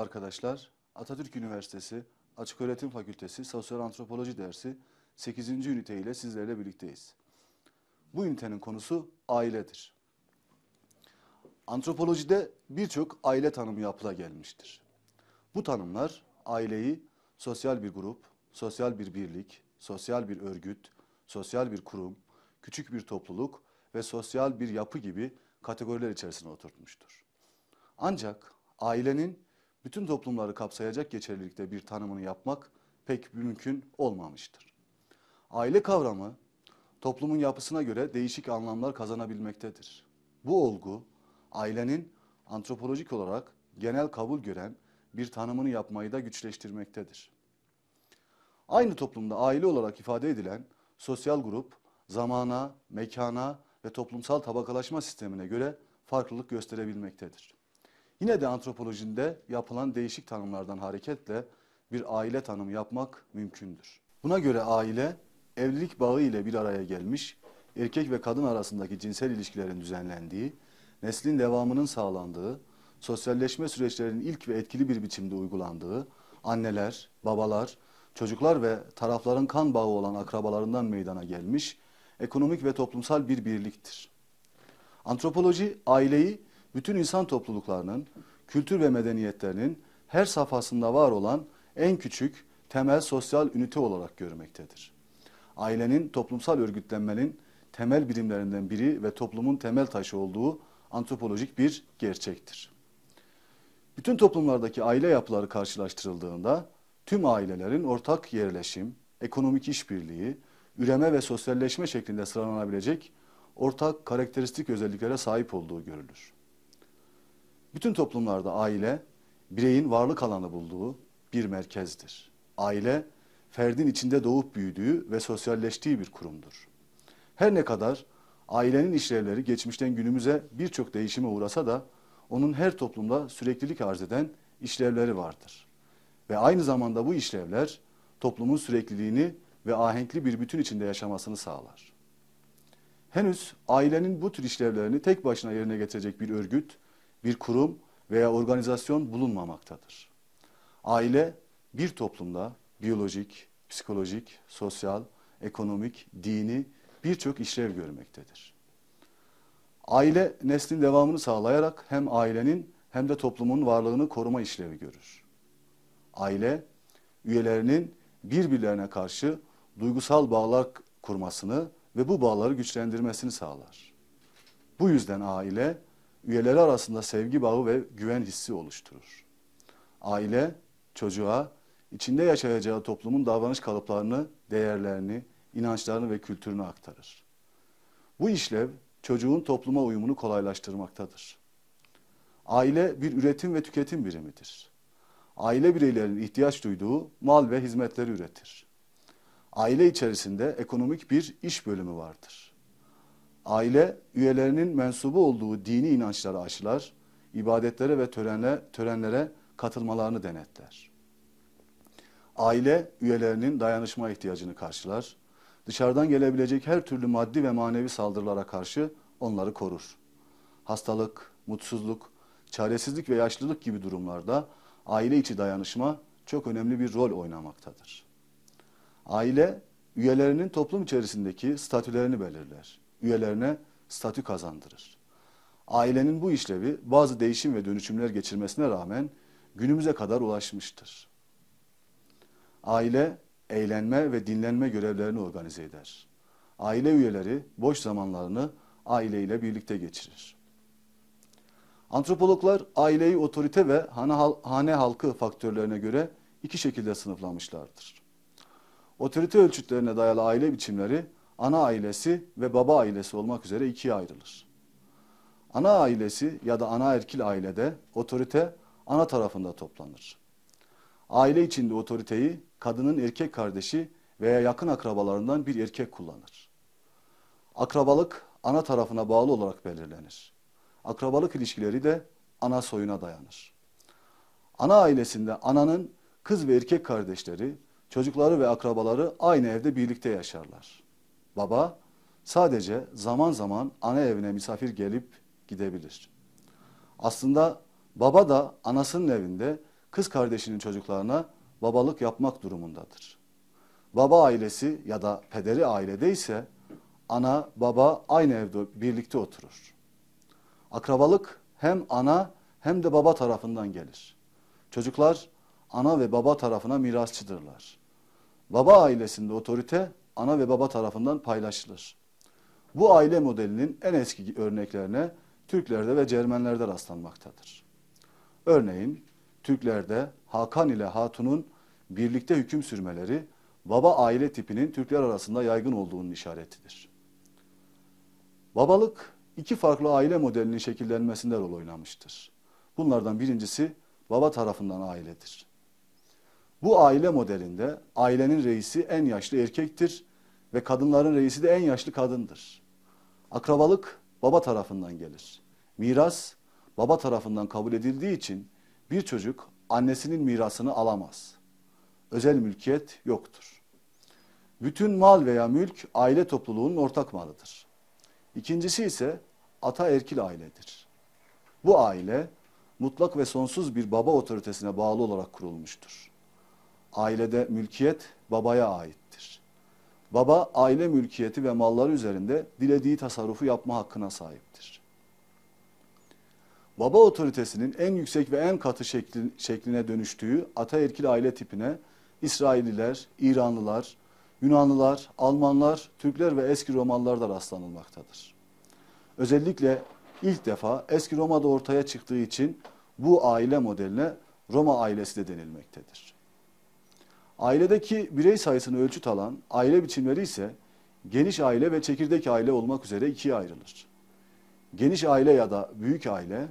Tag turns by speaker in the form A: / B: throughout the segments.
A: arkadaşlar. Atatürk Üniversitesi Açıköğretim Fakültesi Sosyal Antropoloji dersi 8. ünite ile sizlerle birlikteyiz. Bu ünitenin konusu ailedir. Antropolojide birçok aile tanımı yapıla gelmiştir. Bu tanımlar aileyi sosyal bir grup, sosyal bir birlik, sosyal bir örgüt, sosyal bir kurum, küçük bir topluluk ve sosyal bir yapı gibi kategoriler içerisine oturtmuştur. Ancak ailenin bütün toplumları kapsayacak geçerlilikte bir tanımını yapmak pek mümkün olmamıştır. Aile kavramı toplumun yapısına göre değişik anlamlar kazanabilmektedir. Bu olgu ailenin antropolojik olarak genel kabul gören bir tanımını yapmayı da güçleştirmektedir. Aynı toplumda aile olarak ifade edilen sosyal grup zamana, mekana ve toplumsal tabakalaşma sistemine göre farklılık gösterebilmektedir. Yine de antropolojinde yapılan değişik tanımlardan hareketle bir aile tanımı yapmak mümkündür. Buna göre aile evlilik bağı ile bir araya gelmiş, erkek ve kadın arasındaki cinsel ilişkilerin düzenlendiği, neslin devamının sağlandığı, sosyalleşme süreçlerinin ilk ve etkili bir biçimde uygulandığı, anneler, babalar, çocuklar ve tarafların kan bağı olan akrabalarından meydana gelmiş, ekonomik ve toplumsal bir birliktir. Antropoloji aileyi bütün insan topluluklarının, kültür ve medeniyetlerinin her safhasında var olan en küçük temel sosyal ünite olarak görmektedir. Ailenin toplumsal örgütlenmenin temel birimlerinden biri ve toplumun temel taşı olduğu antropolojik bir gerçektir. Bütün toplumlardaki aile yapıları karşılaştırıldığında tüm ailelerin ortak yerleşim, ekonomik işbirliği, üreme ve sosyalleşme şeklinde sıralanabilecek ortak karakteristik özelliklere sahip olduğu görülür. Bütün toplumlarda aile, bireyin varlık alanı bulduğu bir merkezdir. Aile, ferdin içinde doğup büyüdüğü ve sosyalleştiği bir kurumdur. Her ne kadar ailenin işlevleri geçmişten günümüze birçok değişime uğrasa da onun her toplumda süreklilik arz eden işlevleri vardır. Ve aynı zamanda bu işlevler toplumun sürekliliğini ve ahenkli bir bütün içinde yaşamasını sağlar. Henüz ailenin bu tür işlevlerini tek başına yerine getirecek bir örgüt bir kurum veya organizasyon bulunmamaktadır. Aile bir toplumda biyolojik, psikolojik, sosyal, ekonomik, dini birçok işlev görmektedir. Aile neslin devamını sağlayarak hem ailenin hem de toplumun varlığını koruma işlevi görür. Aile üyelerinin birbirlerine karşı duygusal bağlar kurmasını ve bu bağları güçlendirmesini sağlar. Bu yüzden aile üyeleri arasında sevgi bağı ve güven hissi oluşturur. Aile çocuğa içinde yaşayacağı toplumun davranış kalıplarını, değerlerini, inançlarını ve kültürünü aktarır. Bu işlev çocuğun topluma uyumunu kolaylaştırmaktadır. Aile bir üretim ve tüketim birimidir. Aile bireylerinin ihtiyaç duyduğu mal ve hizmetleri üretir. Aile içerisinde ekonomik bir iş bölümü vardır. Aile üyelerinin mensubu olduğu dini inançları aşılar, ibadetlere ve törenle, törenlere katılmalarını denetler. Aile üyelerinin dayanışma ihtiyacını karşılar, dışarıdan gelebilecek her türlü maddi ve manevi saldırılara karşı onları korur. Hastalık, mutsuzluk, çaresizlik ve yaşlılık gibi durumlarda aile içi dayanışma çok önemli bir rol oynamaktadır. Aile üyelerinin toplum içerisindeki statülerini belirler üyelerine statü kazandırır. Ailenin bu işlevi bazı değişim ve dönüşümler geçirmesine rağmen günümüze kadar ulaşmıştır. Aile eğlenme ve dinlenme görevlerini organize eder. Aile üyeleri boş zamanlarını aileyle birlikte geçirir. Antropologlar aileyi otorite ve hane halkı faktörlerine göre iki şekilde sınıflamışlardır. Otorite ölçütlerine dayalı aile biçimleri ana ailesi ve baba ailesi olmak üzere ikiye ayrılır. Ana ailesi ya da ana erkil ailede otorite ana tarafında toplanır. Aile içinde otoriteyi kadının erkek kardeşi veya yakın akrabalarından bir erkek kullanır. Akrabalık ana tarafına bağlı olarak belirlenir. Akrabalık ilişkileri de ana soyuna dayanır. Ana ailesinde ananın kız ve erkek kardeşleri, çocukları ve akrabaları aynı evde birlikte yaşarlar. Baba sadece zaman zaman ana evine misafir gelip gidebilir. Aslında baba da anasının evinde kız kardeşinin çocuklarına babalık yapmak durumundadır. Baba ailesi ya da pederi ailede ise ana baba aynı evde birlikte oturur. Akrabalık hem ana hem de baba tarafından gelir. Çocuklar ana ve baba tarafına mirasçıdırlar. Baba ailesinde otorite ana ve baba tarafından paylaşılır. Bu aile modelinin en eski örneklerine Türklerde ve Cermenlerde rastlanmaktadır. Örneğin Türklerde Hakan ile Hatun'un birlikte hüküm sürmeleri baba aile tipinin Türkler arasında yaygın olduğunun işaretidir. Babalık iki farklı aile modelinin şekillenmesinde rol oynamıştır. Bunlardan birincisi baba tarafından ailedir. Bu aile modelinde ailenin reisi en yaşlı erkektir ve kadınların reisi de en yaşlı kadındır. Akrabalık baba tarafından gelir. Miras baba tarafından kabul edildiği için bir çocuk annesinin mirasını alamaz. Özel mülkiyet yoktur. Bütün mal veya mülk aile topluluğunun ortak malıdır. İkincisi ise ata erkil ailedir. Bu aile mutlak ve sonsuz bir baba otoritesine bağlı olarak kurulmuştur. Ailede mülkiyet babaya aittir. Baba aile mülkiyeti ve malları üzerinde dilediği tasarrufu yapma hakkına sahiptir. Baba otoritesinin en yüksek ve en katı şekli, şekline dönüştüğü ataerkil aile tipine İsrailliler, İranlılar, Yunanlılar, Almanlar, Türkler ve eski Romalılarda rastlanılmaktadır. Özellikle ilk defa eski Roma'da ortaya çıktığı için bu aile modeline Roma ailesi de denilmektedir. Ailedeki birey sayısını ölçüt alan aile biçimleri ise geniş aile ve çekirdek aile olmak üzere ikiye ayrılır. Geniş aile ya da büyük aile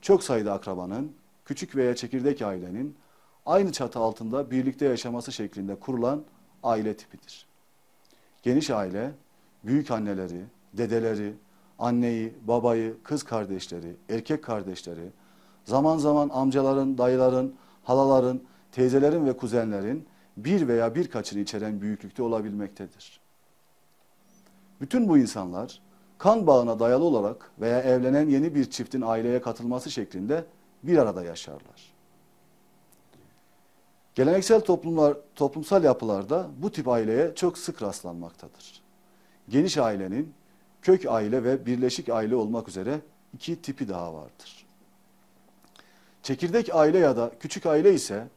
A: çok sayıda akrabanın, küçük veya çekirdek ailenin aynı çatı altında birlikte yaşaması şeklinde kurulan aile tipidir. Geniş aile, büyük anneleri, dedeleri, anneyi, babayı, kız kardeşleri, erkek kardeşleri, zaman zaman amcaların, dayıların, halaların, teyzelerin ve kuzenlerin bir veya birkaçını içeren büyüklükte olabilmektedir. Bütün bu insanlar kan bağına dayalı olarak veya evlenen yeni bir çiftin aileye katılması şeklinde bir arada yaşarlar. Geleneksel toplumlar, toplumsal yapılarda bu tip aileye çok sık rastlanmaktadır. Geniş ailenin kök aile ve birleşik aile olmak üzere iki tipi daha vardır. Çekirdek aile ya da küçük aile ise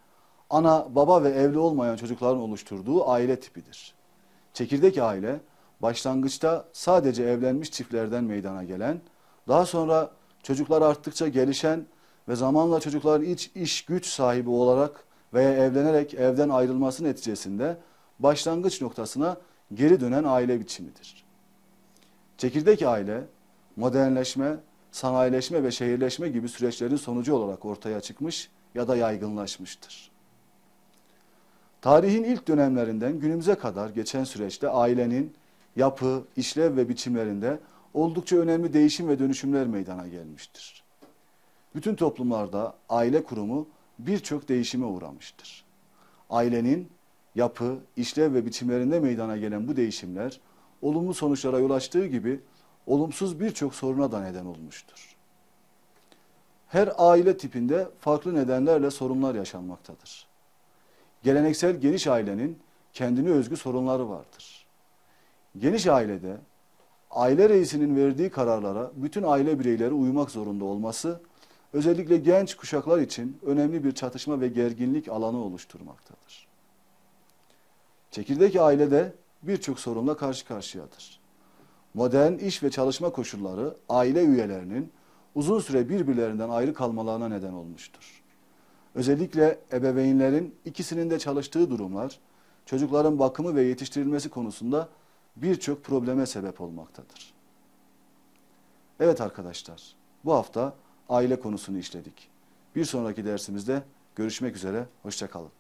A: ana, baba ve evli olmayan çocukların oluşturduğu aile tipidir. Çekirdek aile başlangıçta sadece evlenmiş çiftlerden meydana gelen, daha sonra çocuklar arttıkça gelişen ve zamanla çocukların iç iş güç sahibi olarak veya evlenerek evden ayrılması neticesinde başlangıç noktasına geri dönen aile biçimidir. Çekirdek aile modernleşme, sanayileşme ve şehirleşme gibi süreçlerin sonucu olarak ortaya çıkmış ya da yaygınlaşmıştır. Tarihin ilk dönemlerinden günümüze kadar geçen süreçte ailenin yapı, işlev ve biçimlerinde oldukça önemli değişim ve dönüşümler meydana gelmiştir. Bütün toplumlarda aile kurumu birçok değişime uğramıştır. Ailenin yapı, işlev ve biçimlerinde meydana gelen bu değişimler olumlu sonuçlara yol açtığı gibi olumsuz birçok soruna da neden olmuştur. Her aile tipinde farklı nedenlerle sorunlar yaşanmaktadır. Geleneksel geniş ailenin kendine özgü sorunları vardır. Geniş ailede aile reisinin verdiği kararlara bütün aile bireyleri uymak zorunda olması özellikle genç kuşaklar için önemli bir çatışma ve gerginlik alanı oluşturmaktadır. Çekirdek ailede birçok sorunla karşı karşıyadır. Modern iş ve çalışma koşulları aile üyelerinin uzun süre birbirlerinden ayrı kalmalarına neden olmuştur. Özellikle ebeveynlerin ikisinin de çalıştığı durumlar çocukların bakımı ve yetiştirilmesi konusunda birçok probleme sebep olmaktadır. Evet arkadaşlar, bu hafta aile konusunu işledik. Bir sonraki dersimizde görüşmek üzere, hoşçakalın.